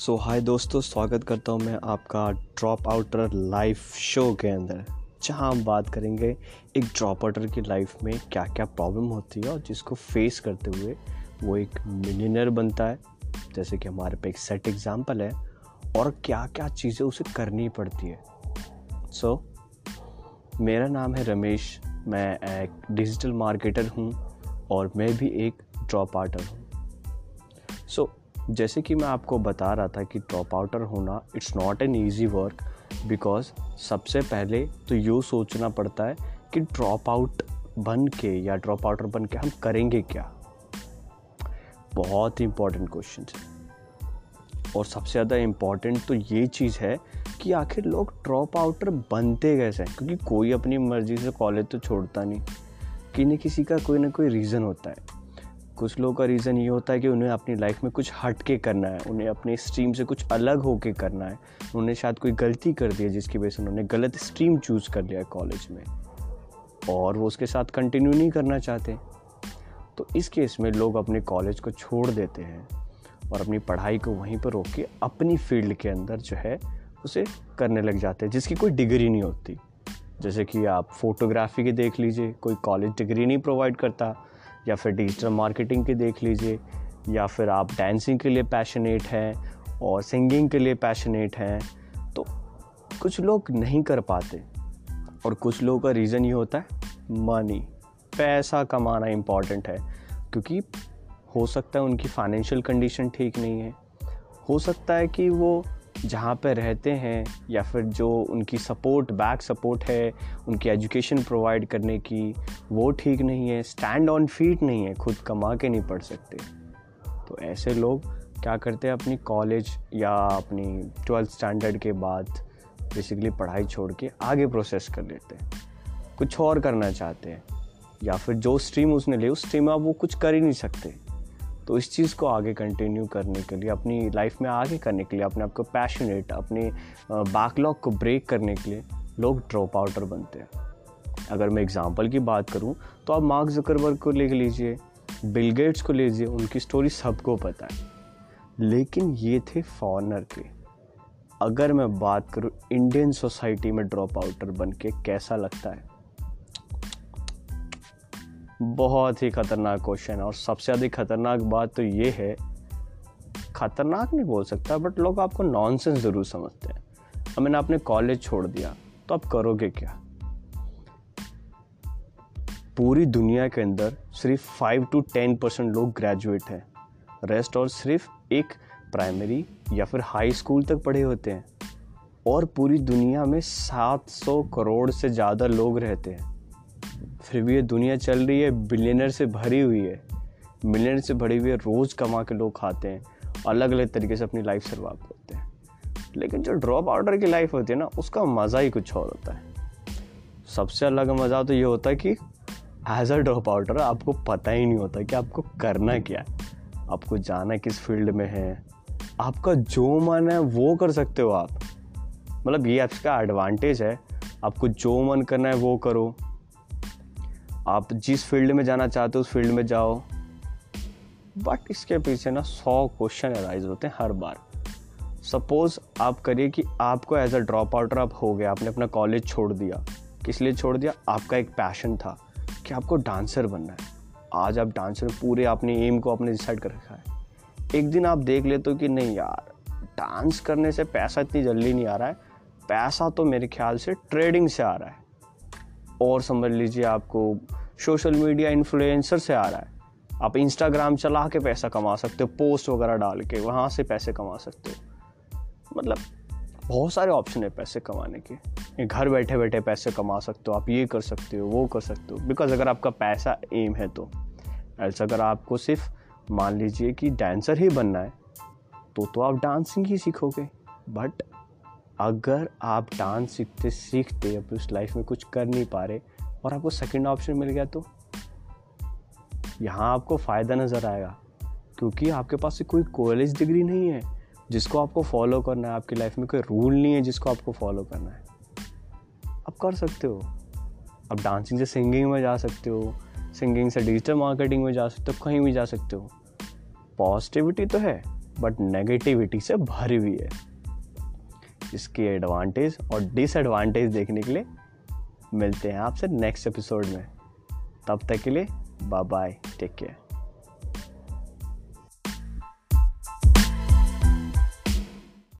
सो हाय दोस्तों स्वागत करता हूँ मैं आपका ड्रॉप आउटर लाइफ शो के अंदर जहाँ हम बात करेंगे एक ड्रॉप आउटर की लाइफ में क्या क्या प्रॉब्लम होती है और जिसको फेस करते हुए वो एक मिलीनियर बनता है। जैसे कि हमारे पे एक सेट एग्ज़ाम्पल है और क्या क्या चीज़ें उसे करनी पड़ती है। सो so, मेरा नाम है रमेश मैं एक डिजिटल मार्केटर हूँ और मैं भी एक ड्रॉप आउटर हूँ। सो so, जैसे कि मैं आपको बता रहा था कि ड्रॉप आउटर होना it's not an easy work because सबसे पहले तो यूँ सोचना पड़ता है कि ड्रॉप आउट बन के या ड्रॉप आउटर बन के हम करेंगे क्या? बहुत इंपॉर्टेंट क्वेश्चन है। और सबसे ज़्यादा इंपॉर्टेंट तो ये चीज़ है कि आखिर लोग ड्रॉप आउटर बनते कैसे हैं? क्योंकि कोई अपनी मर्ज़ी से कॉलेज तो छोड़ता नहीं। कि न किसी का कोई ना कोई रीज़न होता है। कुछ लोगों का रीज़न ये होता है कि उन्हें अपनी लाइफ में कुछ हट के करना है, उन्हें अपने स्ट्रीम से कुछ अलग होके करना है। उन्होंने शायद कोई गलती कर दी है, जिसकी वजह से उन्होंने गलत स्ट्रीम चूज़ कर लिया है कॉलेज में। और वो उसके साथ कंटिन्यू नहीं करना चाहते। तो इस केस में लोग अपने कॉलेज को छोड़ देते हैं और अपनी पढ़ाई को वहीं पर रोक के अपनी फ़ील्ड के अंदर जो है, उसे करने लग जाते हैं, जिसकी कोई डिग्री नहीं होती। जैसे कि आप फोटोग्राफी के देख लीजिए, कोई कॉलेज डिग्री नहीं प्रोवाइड करता। या फिर डिजिटल मार्केटिंग के देख लीजिए, या फिर आप डांसिंग के लिए पैशनेट हैं और सिंगिंग के लिए पैशनेट हैं तो कुछ लोग नहीं कर पाते। और कुछ लोगों का रीज़न ये होता है मनी पैसा कमाना इंपॉर्टेंट है, क्योंकि हो सकता है उनकी फाइनेंशियल कंडीशन ठीक नहीं है। हो सकता है कि वो जहाँ पे रहते हैं या फिर जो उनकी सपोर्ट बैक सपोर्ट है, उनकी एजुकेशन प्रोवाइड करने की, वो ठीक नहीं है स्टैंड ऑन फीट नहीं है, खुद कमा के नहीं पढ़ सकते। तो ऐसे लोग क्या करते हैं, अपनी कॉलेज या अपनी ट्वेल्थ स्टैंडर्ड के बाद बेसिकली पढ़ाई छोड़ के आगे प्रोसेस कर लेते हैं। कुछ और करना चाहते हैं, या फिर जो स्ट्रीम उसने ली, उस स्ट्रीम में आप वो कुछ कर ही नहीं सकते। तो इस चीज़ को आगे कंटिन्यू करने के लिए, अपनी लाइफ में आगे करने के लिए, अपने आप को पैशनेट अपने बैकलॉग को ब्रेक करने के लिए लोग ड्रॉप आउटर बनते हैं। अगर मैं एग्ज़ाम्पल की बात करूँ तो आप मार्क जकरबर्ग को ले लीजिए बिल गेट्स को लीजिए, उनकी स्टोरी सबको पता है। लेकिन ये थे फॉरनर के। अगर मैं बात करूँ इंडियन सोसाइटी में ड्रॉप आउटर बन के कैसा लगता है? बहुत ही ख़तरनाक क्वेश्चन है और सबसे ज़्यादा खतरनाक बात तो ये है, ख़तरनाक नहीं बोल सकता बट लोग आपको नॉनसेंस ज़रूर समझते हैं। अब मैंने आपने कॉलेज छोड़ दिया तो आप करोगे क्या? पूरी दुनिया के अंदर सिर्फ़ फाइव टू टेन परसेंट लोग ग्रेजुएट हैं। रेस्ट और सिर्फ़ एक प्राइमरी या फिर हाई स्कूल तक पढ़े होते हैं। और पूरी दुनिया में 700 करोड़ से ज़्यादा लोग रहते हैं। फिर भी ये दुनिया चल रही है बिलियनर से भरी हुई है। मिलियनर से भरी हुई है, रोज़ कमा के लोग खाते हैं अलग अलग तरीके से अपनी लाइफ सर्वाइव करते हैं। लेकिन जो ड्रॉप आउटर की लाइफ होती है ना, उसका मज़ा ही कुछ और होता है। सबसे अलग मज़ा तो ये होता है कि एज अ ड्रॉप आउटर आपको पता ही नहीं होता कि आपको करना क्या है। आपको जाना किस फ़ील्ड में है। आपका जो मन है, वो कर सकते हो आप। मतलब ये आपका एडवांटेज है। आपको जो मन करना है, वो करो। आप जिस फ़ील्ड में जाना चाहते हो, उस फ़ील्ड में जाओ। बट इसके पीछे ना सौ क्वेश्चन अराइज होते हैं हर बार। सपोज़ आप करिए कि आपको एज अ ड्रॉप आउटर आप हो गया आपने अपना कॉलेज छोड़ दिया। किस लिए छोड़ दिया? आपका एक पैशन था कि आपको डांसर बनना है। आज आप डांसर पूरे अपने एम को आपने डिसाइड कर रखा है। एक दिन आप देख लेते हो कि नहीं यार डांस करने से पैसा इतनी जल्दी नहीं आ रहा है। पैसा तो मेरे ख्याल से ट्रेडिंग से आ रहा है। और समझ लीजिए आपको सोशल मीडिया इन्फ्लुएंसर से आ रहा है। आप इंस्टाग्राम चला के पैसा कमा सकते हो पोस्ट वगैरह डाल के वहाँ से पैसे कमा सकते हो। मतलब बहुत सारे ऑप्शन है पैसे कमाने के। घर बैठे बैठे पैसे कमा सकते हो, आप ये कर सकते हो, वो कर सकते हो। बिकॉज़ अगर आपका पैसा एम है तो। ऐसा अगर आपको सिर्फ़ मान लीजिए कि डांसर ही बनना है तो तो आप डांसिंग ही सीखोगे। बट अगर आप डांस सीखते सीखते अपनी उस लाइफ में कुछ कर नहीं पा रहे और आपको सेकंड ऑप्शन मिल गया तो यहाँ आपको फ़ायदा नज़र आएगा, क्योंकि आपके पास से कोई कॉलेज डिग्री नहीं है, जिसको आपको फॉलो करना है। आपकी लाइफ में कोई रूल नहीं है जिसको आपको फॉलो करना है। आप कर सकते हो। आप डांसिंग से सिंगिंग में जा सकते हो सिंगिंग से डिजिटल मार्केटिंग में जा सकते हो, कहीं भी जा सकते हो। पॉजिटिविटी तो है बट नेगेटिविटी से भरी हुई है। इसकी एडवांटेज और डिसएडवांटेज देखने के लिए मिलते हैं आपसे नेक्स्ट एपिसोड में। तब तक के लिए बाय बाय टेक केयर